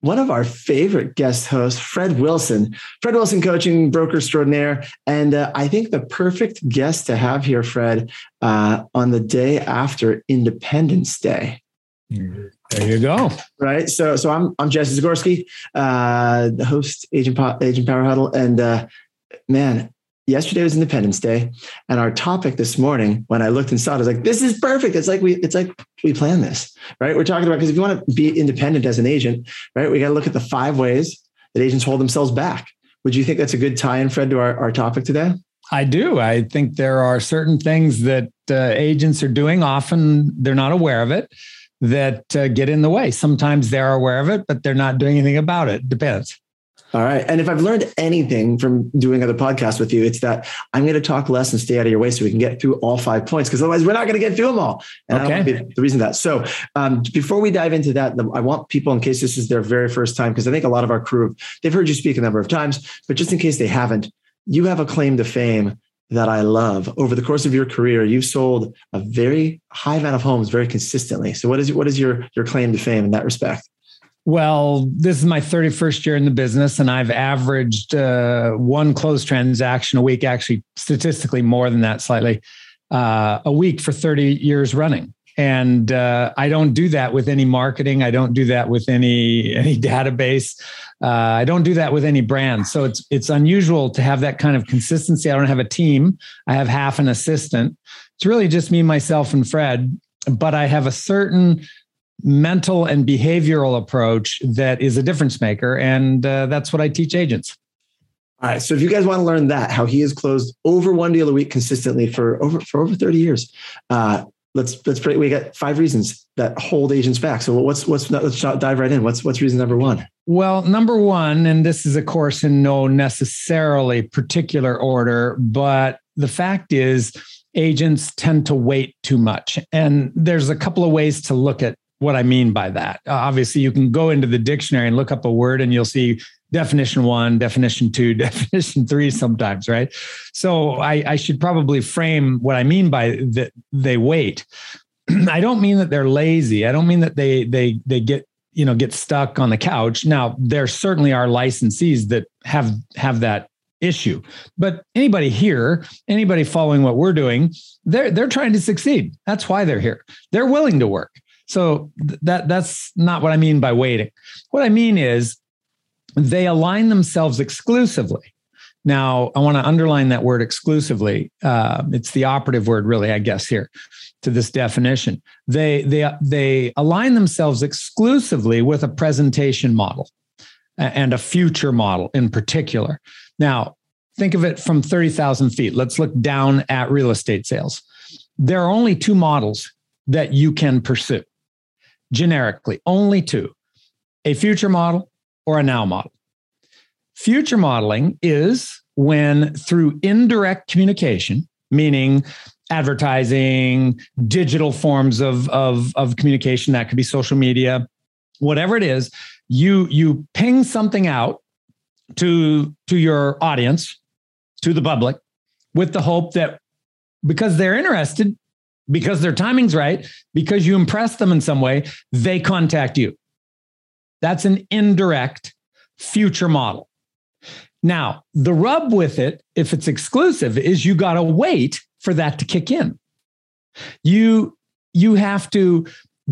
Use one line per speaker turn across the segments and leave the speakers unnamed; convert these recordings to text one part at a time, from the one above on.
one of our favorite guest hosts, Fred Wilson. Fred Wilson, coaching broker extraordinaire, and uh, I think the perfect guest to have here, Fred, uh, on the day after Independence Day.
There you go.
Right. So, so I'm I'm Jesse Zagorski, uh, the host, Agent Agent Power Huddle, and uh, man, yesterday was Independence Day, and our topic this morning, when I looked and saw it, I was like, "This is perfect." It's like we, it's like we planned this, right? We're talking about because if you want to be independent as an agent, right, we got to look at the five ways that agents hold themselves back. Would you think that's a good tie-in, Fred, to our, our topic today?
I do. I think there are certain things that uh, agents are doing. Often they're not aware of it that uh, get in the way. Sometimes they're aware of it, but they're not doing anything about it. Depends.
All right. And if I've learned anything from doing other podcasts with you, it's that I'm going to talk less and stay out of your way so we can get through all five points because otherwise we're not going to get through them all. And okay. the reason that. So um, before we dive into that, I want people, in case this is their very first time, because I think a lot of our crew, they've heard you speak a number of times, but just in case they haven't, you have a claim to fame that I love. Over the course of your career, you've sold a very high amount of homes very consistently. So what is what is your your claim to fame in that respect?
Well, this is my 31st year in the business, and I've averaged uh, one closed transaction a week, actually, statistically more than that slightly, uh, a week for 30 years running. And uh, I don't do that with any marketing. I don't do that with any any database. Uh, I don't do that with any brand. So it's it's unusual to have that kind of consistency. I don't have a team. I have half an assistant. It's really just me, myself, and Fred. But I have a certain mental and behavioral approach that is a difference maker. And uh, that's what I teach agents.
All right. So if you guys want to learn that, how he has closed over one deal a week consistently for over for over 30 years, uh, let's let's pray. We got five reasons that hold agents back. So what's what's let's dive right in. What's what's reason number one?
Well, number one, and this is of course in no necessarily particular order, but the fact is agents tend to wait too much. And there's a couple of ways to look at what I mean by that. Uh, obviously, you can go into the dictionary and look up a word and you'll see definition one, definition two, definition three sometimes, right? So I, I should probably frame what I mean by that they wait. I don't mean that they're lazy. I don't mean that they they they get you know get stuck on the couch. Now there certainly are licensees that have have that issue. But anybody here, anybody following what we're doing, they're they're trying to succeed. That's why they're here. They're willing to work. So that that's not what I mean by waiting. What I mean is they align themselves exclusively. Now, I want to underline that word exclusively. Uh, it's the operative word, really, I guess, here to this definition. They they they align themselves exclusively with a presentation model and a future model in particular. Now, think of it from 30,000 feet. Let's look down at real estate sales. There are only two models that you can pursue generically, only two a future model or a now model. Future modeling is when through indirect communication, meaning advertising, digital forms of, of, of communication, that could be social media, whatever it is, you, you ping something out to, to your audience, to the public, with the hope that because they're interested, because their timing's right, because you impress them in some way, they contact you. That's an indirect future model. Now, the rub with it, if it's exclusive, is you got to wait for that to kick in. You you have to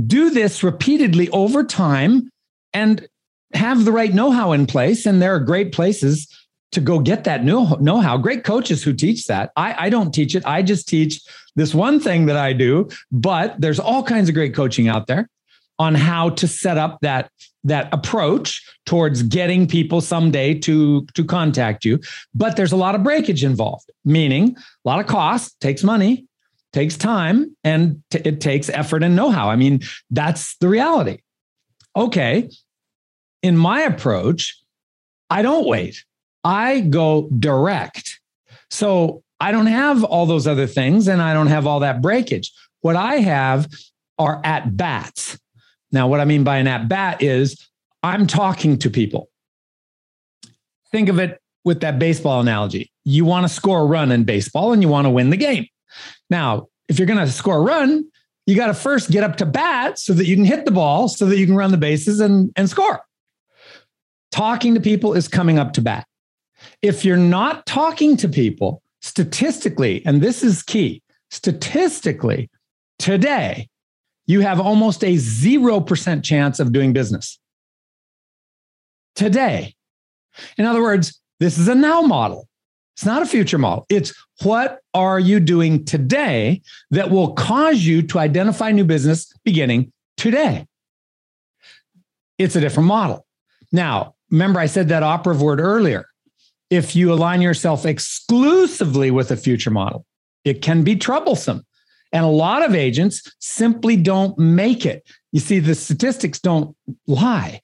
do this repeatedly over time and have the right know-how in place and there are great places to go get that new know how. Great coaches who teach that. I, I don't teach it. I just teach this one thing that I do, but there's all kinds of great coaching out there on how to set up that that approach towards getting people someday to to contact you but there's a lot of breakage involved meaning a lot of cost takes money takes time and t- it takes effort and know-how i mean that's the reality okay in my approach i don't wait I go direct. So I don't have all those other things and I don't have all that breakage. What I have are at bats. Now, what I mean by an at bat is I'm talking to people. Think of it with that baseball analogy. You want to score a run in baseball and you want to win the game. Now, if you're going to score a run, you got to first get up to bat so that you can hit the ball so that you can run the bases and, and score. Talking to people is coming up to bat. If you're not talking to people statistically, and this is key, statistically, today, you have almost a 0% chance of doing business. Today. In other words, this is a now model. It's not a future model. It's what are you doing today that will cause you to identify new business beginning today? It's a different model. Now, remember, I said that operative word earlier. If you align yourself exclusively with a future model, it can be troublesome. And a lot of agents simply don't make it. You see, the statistics don't lie.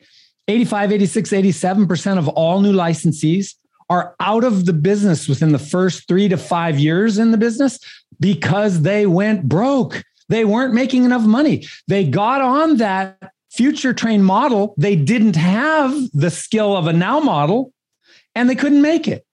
85, 86, 87% of all new licensees are out of the business within the first three to five years in the business because they went broke. They weren't making enough money. They got on that future train model. They didn't have the skill of a now model and they couldn't make it.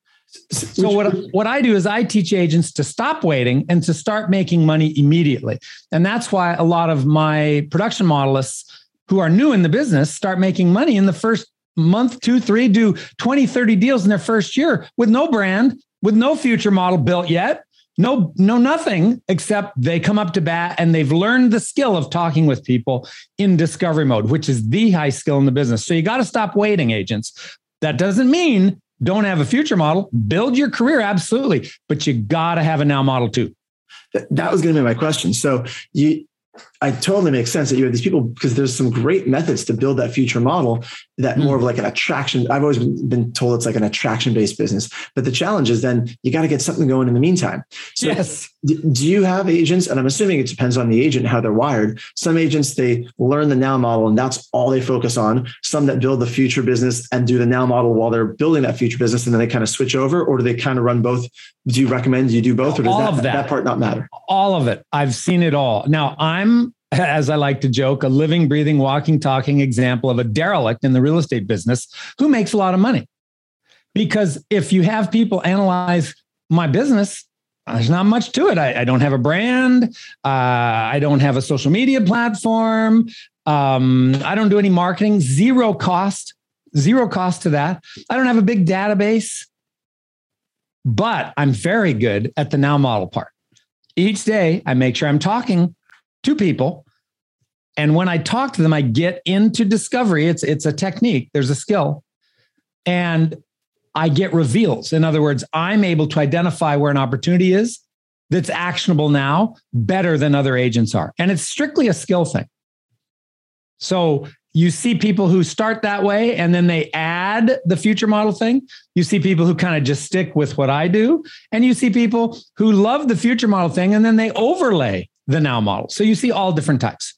So what, what I do is I teach agents to stop waiting and to start making money immediately. And that's why a lot of my production modelists who are new in the business start making money in the first month, two, three, do 20, 30 deals in their first year with no brand, with no future model built yet. No, no, nothing except they come up to bat and they've learned the skill of talking with people in discovery mode, which is the high skill in the business. So you got to stop waiting, agents. That doesn't mean don't have a future model. Build your career, absolutely, but you got to have a now model too.
That was going to be my question. So you I totally makes sense that you have these people because there's some great methods to build that future model that more of hmm. like an attraction. I've always been told it's like an attraction based business, but the challenge is then you got to get something going in the meantime.
So yes.
do you have agents? And I'm assuming it depends on the agent, how they're wired. Some agents, they learn the now model and that's all they focus on. Some that build the future business and do the now model while they're building that future business and then they kind of switch over or do they kind of run both? Do you recommend you do both or does that, that. that part not matter?
All of it. I've seen it all. Now I'm as I like to joke, a living, breathing, walking, talking example of a derelict in the real estate business who makes a lot of money. Because if you have people analyze my business, there's not much to it. I, I don't have a brand. Uh, I don't have a social media platform. Um, I don't do any marketing, zero cost, zero cost to that. I don't have a big database, but I'm very good at the now model part. Each day, I make sure I'm talking to people. And when I talk to them, I get into discovery. It's it's a technique, there's a skill. And I get reveals. In other words, I'm able to identify where an opportunity is that's actionable now better than other agents are. And it's strictly a skill thing. So you see people who start that way and then they add the future model thing. You see people who kind of just stick with what I do. And you see people who love the future model thing and then they overlay the now model. So you see all different types.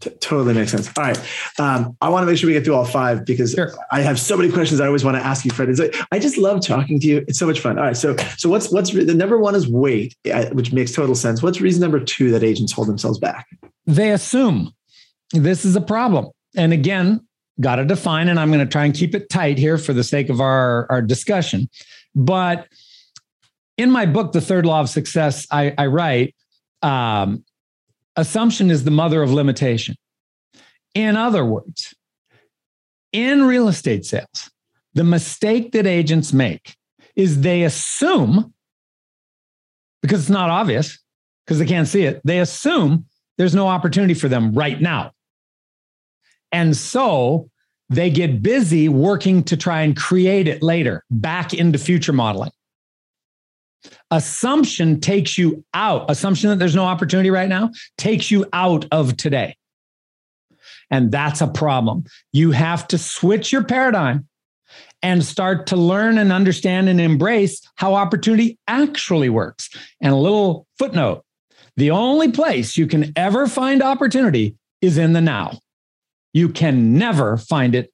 T- totally makes sense. All right. Um, I want to make sure we get through all five because sure. I have so many questions I always want to ask you, Fred. It's like, I just love talking to you. It's so much fun. All right. So, so what's, what's the number one is wait, which makes total sense. What's reason number two that agents hold themselves back?
They assume this is a problem. And again, got to define, and I'm going to try and keep it tight here for the sake of our, our discussion. But in my book, The Third Law of Success, I, I write, um, assumption is the mother of limitation. In other words, in real estate sales, the mistake that agents make is they assume, because it's not obvious, because they can't see it, they assume there's no opportunity for them right now. And so they get busy working to try and create it later, back into future modeling. Assumption takes you out. Assumption that there's no opportunity right now takes you out of today. And that's a problem. You have to switch your paradigm and start to learn and understand and embrace how opportunity actually works. And a little footnote the only place you can ever find opportunity is in the now. You can never find it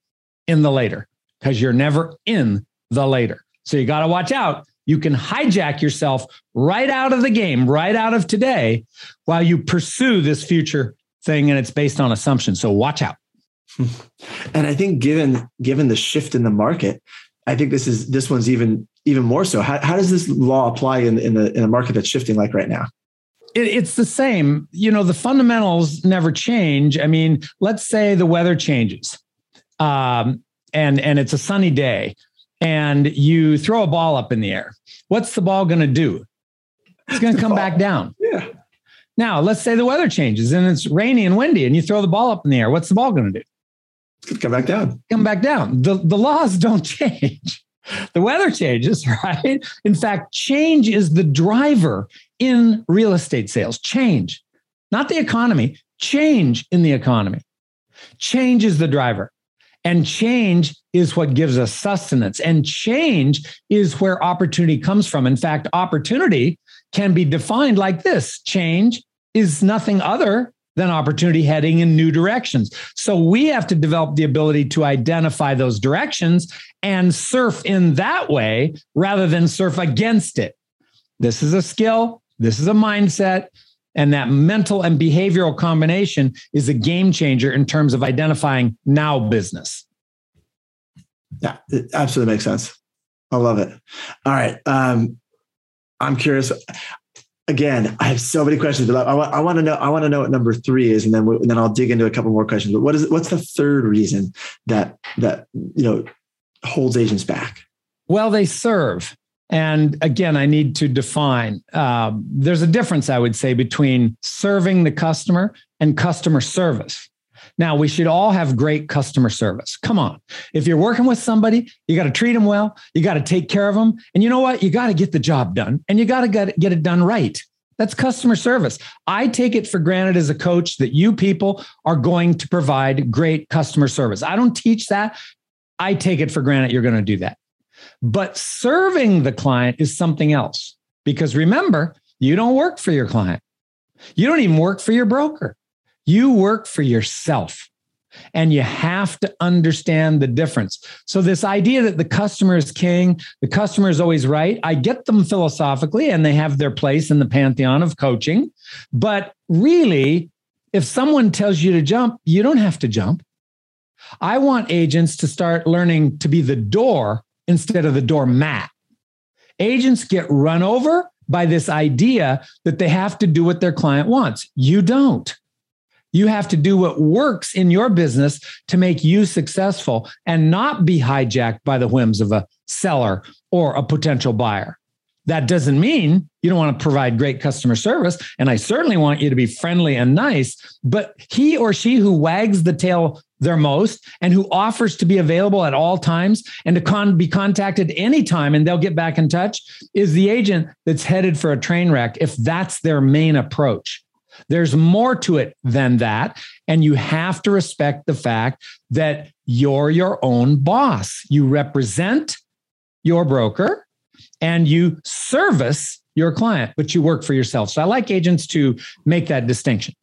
in the later because you're never in the later. So you got to watch out you can hijack yourself right out of the game, right out of today, while you pursue this future thing. And it's based on assumptions. So watch out.
And I think given given the shift in the market, I think this is this one's even even more so. How, how does this law apply in, in the in a market that's shifting like right now?
It, it's the same. You know, the fundamentals never change. I mean, let's say the weather changes, um, and and it's a sunny day and you throw a ball up in the air, what's the ball going to do? It's going to come back down.
Yeah.
Now, let's say the weather changes and it's rainy and windy and you throw the ball up in the air. What's the ball going to do?
It's going to come back down.
Come back down. The, the laws don't change. The weather changes, right? In fact, change is the driver in real estate sales. Change, not the economy, change in the economy. Change is the driver. And change is what gives us sustenance. And change is where opportunity comes from. In fact, opportunity can be defined like this change is nothing other than opportunity heading in new directions. So we have to develop the ability to identify those directions and surf in that way rather than surf against it. This is a skill, this is a mindset. And that mental and behavioral combination is a game changer in terms of identifying now business.
Yeah, it absolutely makes sense. I love it. All right. Um, I'm curious. Again, I have so many questions, but I, I, want to know. I want to know what number three is, and then we, and then I'll dig into a couple more questions. But what is what's the third reason that that you know holds agents back?
Well, they serve, and again, I need to define. Um, there's a difference, I would say, between serving the customer and customer service. Now, we should all have great customer service. Come on. If you're working with somebody, you got to treat them well, you got to take care of them. And you know what? You got to get the job done and you got to get it done right. That's customer service. I take it for granted as a coach that you people are going to provide great customer service. I don't teach that. I take it for granted you're going to do that. But serving the client is something else because remember, you don't work for your client. You don't even work for your broker. You work for yourself and you have to understand the difference. So, this idea that the customer is king, the customer is always right, I get them philosophically and they have their place in the pantheon of coaching. But really, if someone tells you to jump, you don't have to jump. I want agents to start learning to be the door instead of the doormat. Agents get run over by this idea that they have to do what their client wants. You don't. You have to do what works in your business to make you successful and not be hijacked by the whims of a seller or a potential buyer. That doesn't mean you don't want to provide great customer service. And I certainly want you to be friendly and nice. But he or she who wags the tail their most and who offers to be available at all times and to con- be contacted anytime and they'll get back in touch is the agent that's headed for a train wreck if that's their main approach. There's more to it than that. And you have to respect the fact that you're your own boss. You represent your broker and you service your client, but you work for yourself. So I like agents to make that distinction.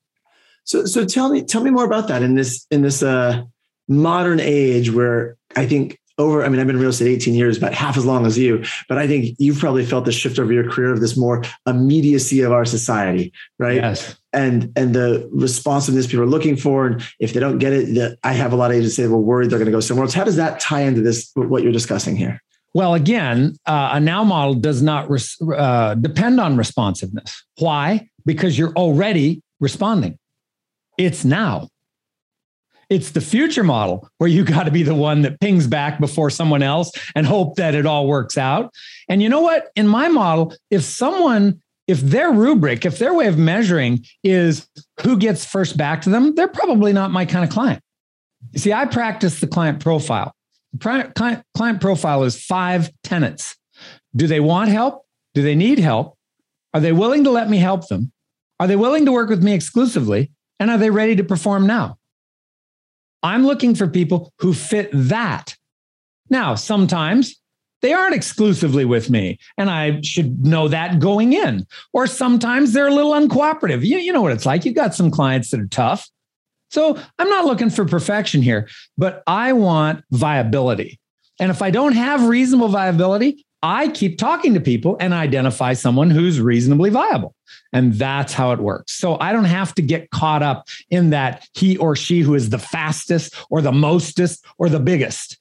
So, so tell me, tell me more about that in this in this uh, modern age where I think over, I mean, I've been in real estate 18 years, about half as long as you, but I think you've probably felt the shift over your career of this more immediacy of our society, right?
Yes.
And and the responsiveness people are looking for. And if they don't get it, the, I have a lot of agents say, well, worried they're going to go somewhere else. How does that tie into this, what you're discussing here?
Well, again, uh, a now model does not res- uh, depend on responsiveness. Why? Because you're already responding. It's now. It's the future model where you got to be the one that pings back before someone else and hope that it all works out. And you know what? In my model, if someone, if their rubric, if their way of measuring is who gets first back to them, they're probably not my kind of client. You see, I practice the client profile. Client, client profile is five tenets. Do they want help? Do they need help? Are they willing to let me help them? Are they willing to work with me exclusively? And are they ready to perform now? I'm looking for people who fit that. Now, sometimes they aren't exclusively with me, and I should know that going in. Or sometimes they're a little uncooperative. You, you know what it's like. You've got some clients that are tough. So I'm not looking for perfection here, but I want viability. And if I don't have reasonable viability, I keep talking to people and identify someone who's reasonably viable. And that's how it works. So I don't have to get caught up in that he or she who is the fastest or the mostest or the biggest.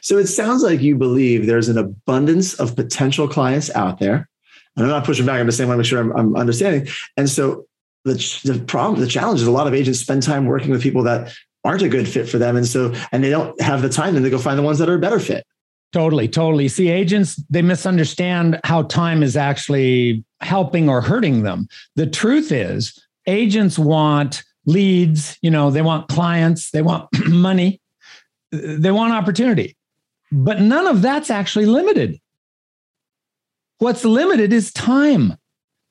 So it sounds like you believe there's an abundance of potential clients out there. And I'm not pushing back. I'm just saying, I want to make sure I'm, I'm understanding. And so the, the problem, the challenge is a lot of agents spend time working with people that aren't a good fit for them. And so, and they don't have the time then they go find the ones that are a better fit.
Totally, totally. See, agents, they misunderstand how time is actually helping or hurting them. The truth is, agents want leads, you know, they want clients, they want money, they want opportunity. But none of that's actually limited. What's limited is time.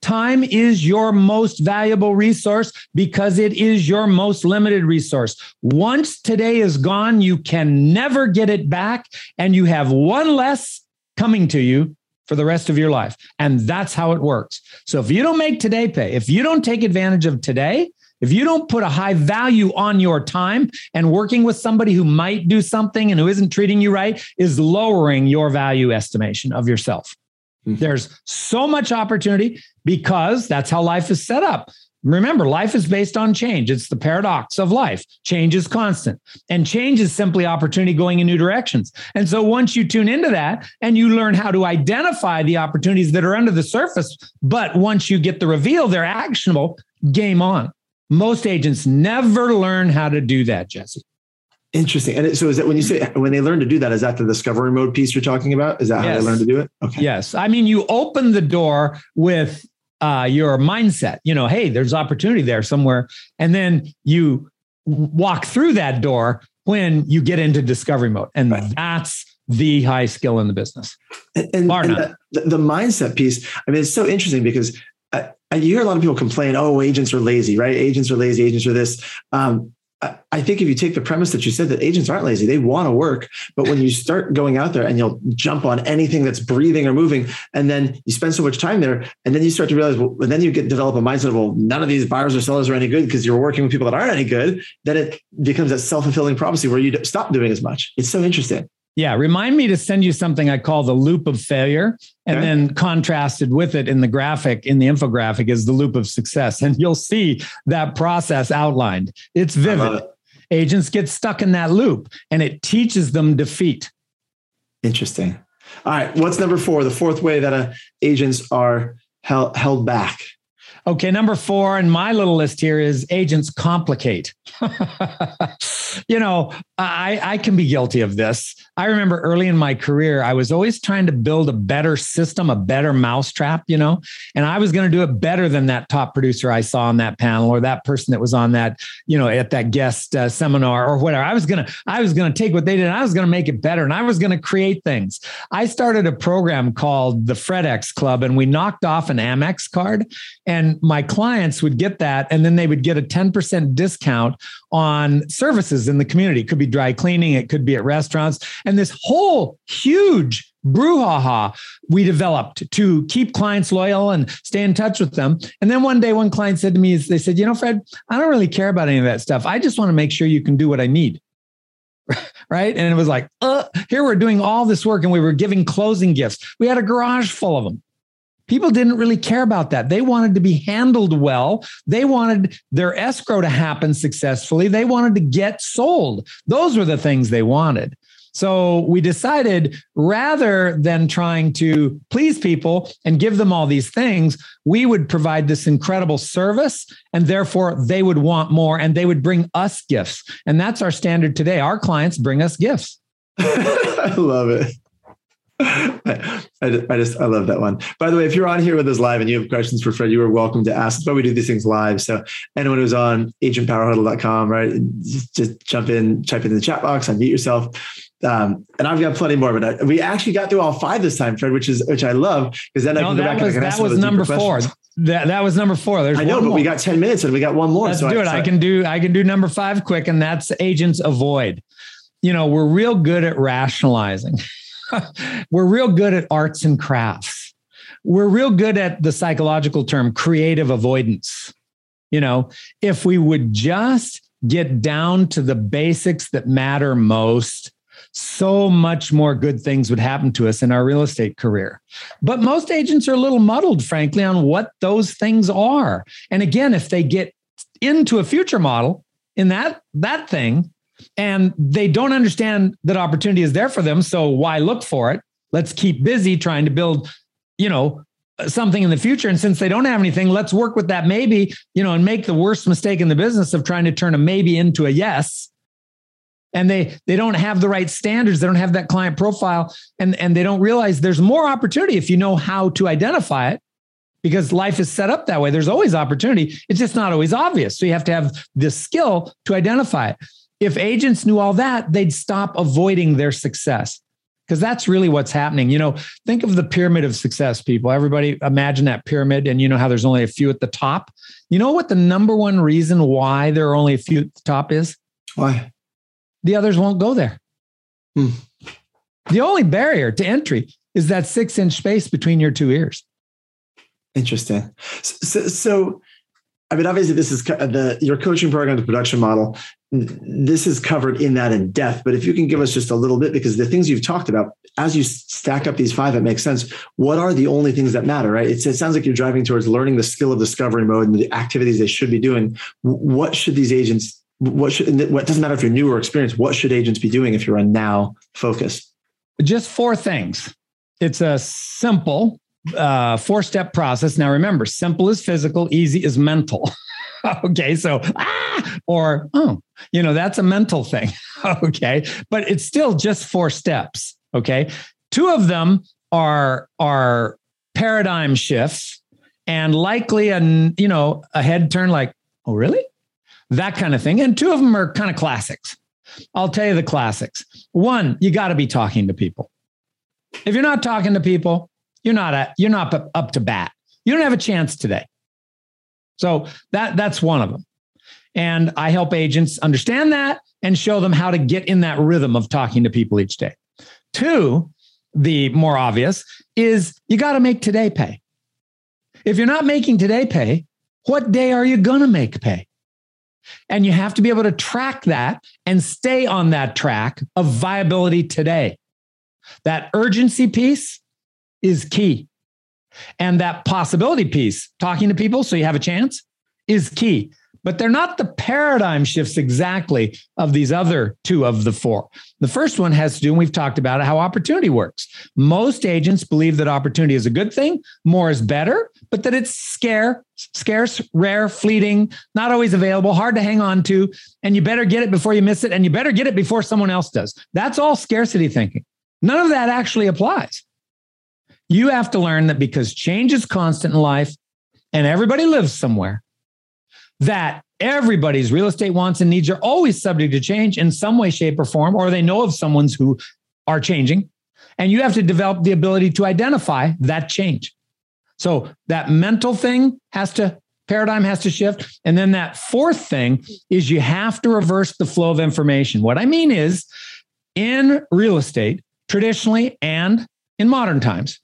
Time is your most valuable resource because it is your most limited resource. Once today is gone, you can never get it back, and you have one less coming to you for the rest of your life. And that's how it works. So if you don't make today pay, if you don't take advantage of today, if you don't put a high value on your time and working with somebody who might do something and who isn't treating you right is lowering your value estimation of yourself. Mm-hmm. There's so much opportunity because that's how life is set up. Remember, life is based on change. It's the paradox of life. Change is constant, and change is simply opportunity going in new directions. And so, once you tune into that and you learn how to identify the opportunities that are under the surface, but once you get the reveal, they're actionable, game on. Most agents never learn how to do that, Jesse.
Interesting. And so is that when you say when they learn to do that, is that the discovery mode piece you're talking about? Is that yes. how they learn to do it?
Okay. Yes. I mean, you open the door with uh, your mindset, you know, hey, there's opportunity there somewhere. And then you walk through that door when you get into discovery mode. And right. that's the high skill in the business.
And, and, and the, the, mindset piece, I mean, it's so interesting because I, I, you hear a lot of people complain, oh, agents are lazy, right? Agents are lazy, agents are this. Um, I think if you take the premise that you said that agents aren't lazy, they want to work. But when you start going out there and you'll jump on anything that's breathing or moving, and then you spend so much time there, and then you start to realize, well, and then you get develop a mindset of, well, none of these buyers or sellers are any good because you're working with people that aren't any good. Then it becomes a self fulfilling prophecy where you stop doing as much. It's so interesting.
Yeah, remind me to send you something I call the loop of failure. And okay. then contrasted with it in the graphic, in the infographic, is the loop of success. And you'll see that process outlined. It's vivid. It. Agents get stuck in that loop and it teaches them defeat.
Interesting. All right. What's number four? The fourth way that uh, agents are held, held back.
Okay, number four, and my little list here is agents complicate. you know, I, I can be guilty of this. I remember early in my career, I was always trying to build a better system, a better mousetrap, you know, and I was going to do it better than that top producer I saw on that panel or that person that was on that, you know, at that guest uh, seminar or whatever. I was going to, I was going to take what they did and I was going to make it better and I was going to create things. I started a program called the FredEx Club and we knocked off an Amex card and my clients would get that and then they would get a 10% discount on services in the community. It could be dry cleaning, it could be at restaurants. And this whole huge brouhaha we developed to keep clients loyal and stay in touch with them. And then one day, one client said to me, they said, You know, Fred, I don't really care about any of that stuff. I just want to make sure you can do what I need. right. And it was like, uh, here we're doing all this work and we were giving closing gifts. We had a garage full of them. People didn't really care about that. They wanted to be handled well. They wanted their escrow to happen successfully. They wanted to get sold. Those were the things they wanted. So we decided rather than trying to please people and give them all these things, we would provide this incredible service and therefore they would want more and they would bring us gifts. And that's our standard today. Our clients bring us gifts.
I love it. I, I, just I love that one. By the way, if you're on here with us live and you have questions for Fred, you are welcome to ask. That's why we do these things live. So anyone who's on agentpowerhuddle.com, right, just, just jump in, type in the chat box, unmute yourself. Um, and I've got plenty more, but I, we actually got through all five this time, Fred, which is which I love because then no, I can go back
was,
and
I can That was number four. That, that was number four. There's
I know, but
more.
we got 10 minutes and we got one more.
Let's so do I, it. So I can do I can do number five quick, and that's agents avoid. You know, we're real good at rationalizing. we're real good at arts and crafts. We're real good at the psychological term creative avoidance. You know, if we would just get down to the basics that matter most, so much more good things would happen to us in our real estate career. But most agents are a little muddled, frankly, on what those things are. And again, if they get into a future model in that that thing and they don't understand that opportunity is there for them, so why look for it? Let's keep busy trying to build, you know, something in the future. And since they don't have anything, let's work with that maybe, you know, and make the worst mistake in the business of trying to turn a maybe into a yes. And they they don't have the right standards, they don't have that client profile, and, and they don't realize there's more opportunity if you know how to identify it. Because life is set up that way. There's always opportunity. It's just not always obvious. So you have to have this skill to identify it. If agents knew all that, they'd stop avoiding their success because that's really what's happening. You know, think of the pyramid of success, people. Everybody imagine that pyramid, and you know how there's only a few at the top. You know what the number one reason why there are only a few at the top is?
Why?
The others won't go there. Hmm. The only barrier to entry is that six inch space between your two ears.
Interesting. So, so I mean, obviously, this is the your coaching program, the production model this is covered in that in depth, but if you can give us just a little bit, because the things you've talked about, as you stack up these five, it makes sense. What are the only things that matter, right? It sounds like you're driving towards learning the skill of discovery mode and the activities they should be doing. What should these agents, what should, what doesn't matter if you're new or experienced, what should agents be doing if you're a now focus?
Just four things. It's a simple uh, four step process. Now, remember, simple is physical, easy is mental. okay, so ah, or oh, you know, that's a mental thing. okay, but it's still just four steps. Okay, two of them are are paradigm shifts and likely a you know a head turn like oh really that kind of thing and two of them are kind of classics i'll tell you the classics one you got to be talking to people if you're not talking to people you're not a, you're not up to bat you don't have a chance today so that that's one of them. And I help agents understand that and show them how to get in that rhythm of talking to people each day. Two, the more obvious is you got to make today pay. If you're not making today pay, what day are you going to make pay? And you have to be able to track that and stay on that track of viability today. That urgency piece is key. And that possibility piece, talking to people so you have a chance, is key. But they're not the paradigm shifts exactly of these other two of the four. The first one has to do, and we've talked about it, how opportunity works. Most agents believe that opportunity is a good thing, more is better, but that it's scarce, scarce, rare, fleeting, not always available, hard to hang on to, and you better get it before you miss it, and you better get it before someone else does. That's all scarcity thinking. None of that actually applies. You have to learn that because change is constant in life and everybody lives somewhere, that everybody's real estate wants and needs are always subject to change in some way, shape, or form, or they know of someone's who are changing. And you have to develop the ability to identify that change. So that mental thing has to paradigm has to shift. And then that fourth thing is you have to reverse the flow of information. What I mean is in real estate, traditionally and in modern times,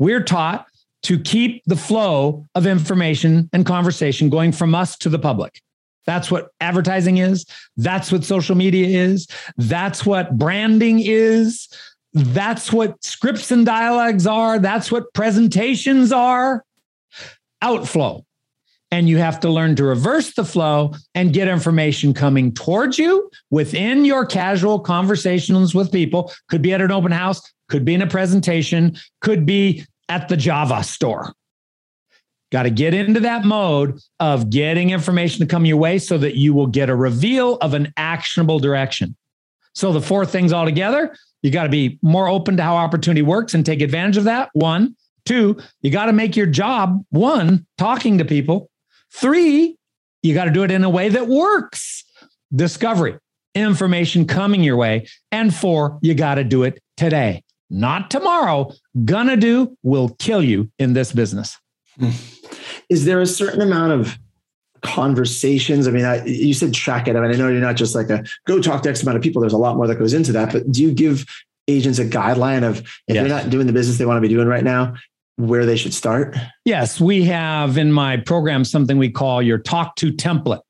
we're taught to keep the flow of information and conversation going from us to the public. That's what advertising is. That's what social media is. That's what branding is. That's what scripts and dialogues are. That's what presentations are. Outflow. And you have to learn to reverse the flow and get information coming towards you within your casual conversations with people. Could be at an open house, could be in a presentation, could be at the Java store. Got to get into that mode of getting information to come your way so that you will get a reveal of an actionable direction. So, the four things all together, you got to be more open to how opportunity works and take advantage of that. One, two, you got to make your job one, talking to people. Three, you got to do it in a way that works. Discovery, information coming your way. And four, you got to do it today not tomorrow, gonna do will kill you in this business.
Is there a certain amount of conversations? I mean, I, you said track it. I mean, I know you're not just like a go talk to X amount of people. There's a lot more that goes into that. But do you give agents a guideline of if yes. they're not doing the business they want to be doing right now, where they should start?
Yes, we have in my program something we call your talk to template.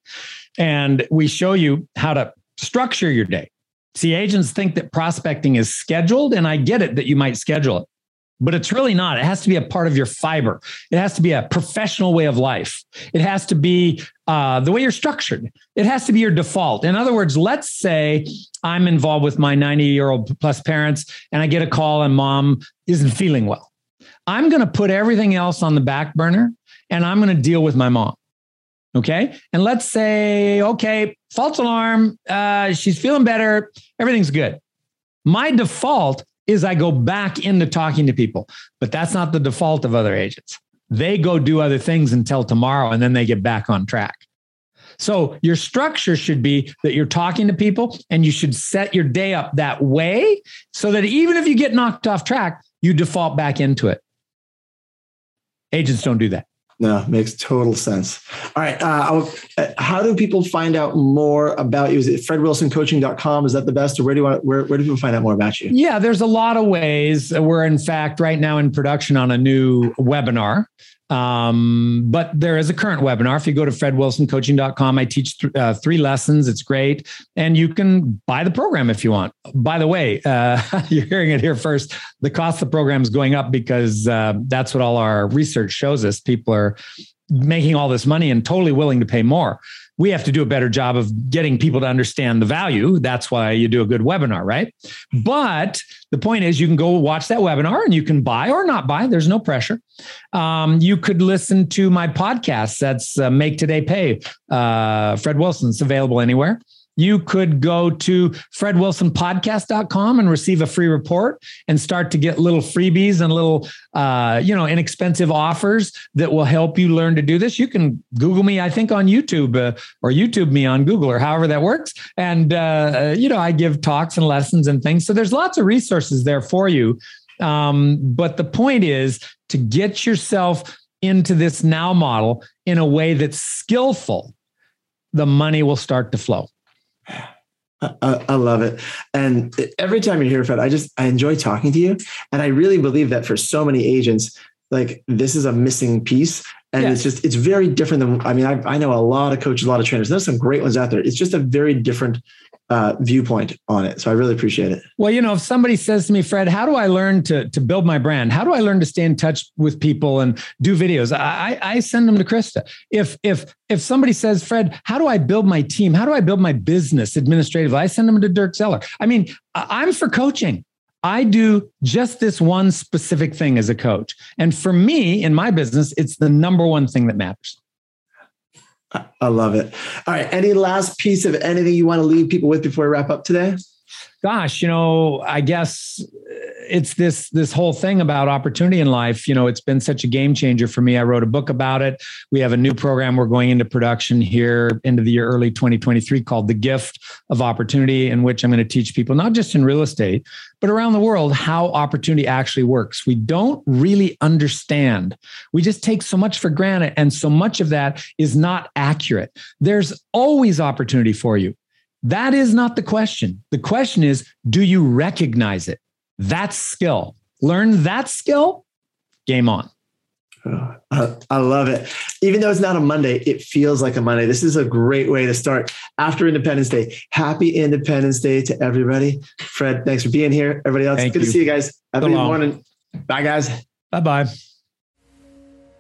And we show you how to structure your day See, agents think that prospecting is scheduled, and I get it that you might schedule it, but it's really not. It has to be a part of your fiber. It has to be a professional way of life. It has to be uh, the way you're structured. It has to be your default. In other words, let's say I'm involved with my 90 year old plus parents, and I get a call, and mom isn't feeling well. I'm going to put everything else on the back burner, and I'm going to deal with my mom. Okay. And let's say, okay, false alarm. Uh, she's feeling better. Everything's good. My default is I go back into talking to people, but that's not the default of other agents. They go do other things until tomorrow and then they get back on track. So your structure should be that you're talking to people and you should set your day up that way so that even if you get knocked off track, you default back into it. Agents don't do that.
No, makes total sense. All right. Uh, uh, how do people find out more about you? Is it fredwilsoncoaching.com? Is that the best? Or where do you want, where, where do people find out more about you?
Yeah, there's a lot of ways. We're in fact right now in production on a new webinar um, but there is a current webinar. If you go to fredwilsoncoaching.com, I teach th- uh, three lessons. It's great. And you can buy the program if you want. By the way, uh, you're hearing it here first. The cost of the program is going up because uh, that's what all our research shows us. People are making all this money and totally willing to pay more we have to do a better job of getting people to understand the value. That's why you do a good webinar, right? But the point is, you can go watch that webinar and you can buy or not buy. There's no pressure. Um, you could listen to my podcast. That's uh, Make Today Pay. Uh, Fred Wilson's available anywhere you could go to fredwilsonpodcast.com and receive a free report and start to get little freebies and little uh, you know inexpensive offers that will help you learn to do this. You can google me i think on youtube uh, or youtube me on google or however that works. And uh, you know i give talks and lessons and things. So there's lots of resources there for you. Um, but the point is to get yourself into this now model in a way that's skillful the money will start to flow
I, I, love it. And every time you're here, Fred, I just I enjoy talking to you. And I really believe that for so many agents, like this is a missing piece. And it's just it's very different than I mean, I, I know a lot of coaches, a lot of trainers. There's some great ones out there. It's just a very different uh, viewpoint on it. So I really appreciate it.
Well, you know, if somebody says to me, Fred, how do I learn to, to build my brand? How do I learn to stay in touch with people and do videos? I, I send them to Krista. If, if, if somebody says, Fred, how do I build my team? How do I build my business administratively? I send them to Dirk Zeller. I mean, I'm for coaching. I do just this one specific thing as a coach. And for me in my business, it's the number one thing that matters.
I love it. All right. Any last piece of anything you want to leave people with before we wrap up today?
Gosh, you know, I guess uh, it's this this whole thing about opportunity in life. You know it's been such a game changer for me. I wrote a book about it. We have a new program we're going into production here into the year early 2023 called the gift of opportunity in which i'm going to teach people not just in real estate but around the world how opportunity actually works. We don't really understand. We just take so much for granted and so much of that is not accurate. There's always opportunity for you that is not the question. The question is, do you recognize it? That's skill. Learn that skill, game on.
Oh, I love it. Even though it's not a Monday, it feels like a Monday. This is a great way to start after Independence Day. Happy Independence Day to everybody. Fred, thanks for being here. Everybody else, Thank good you. to see you guys. Have a good morning. Bye, guys.
Bye bye.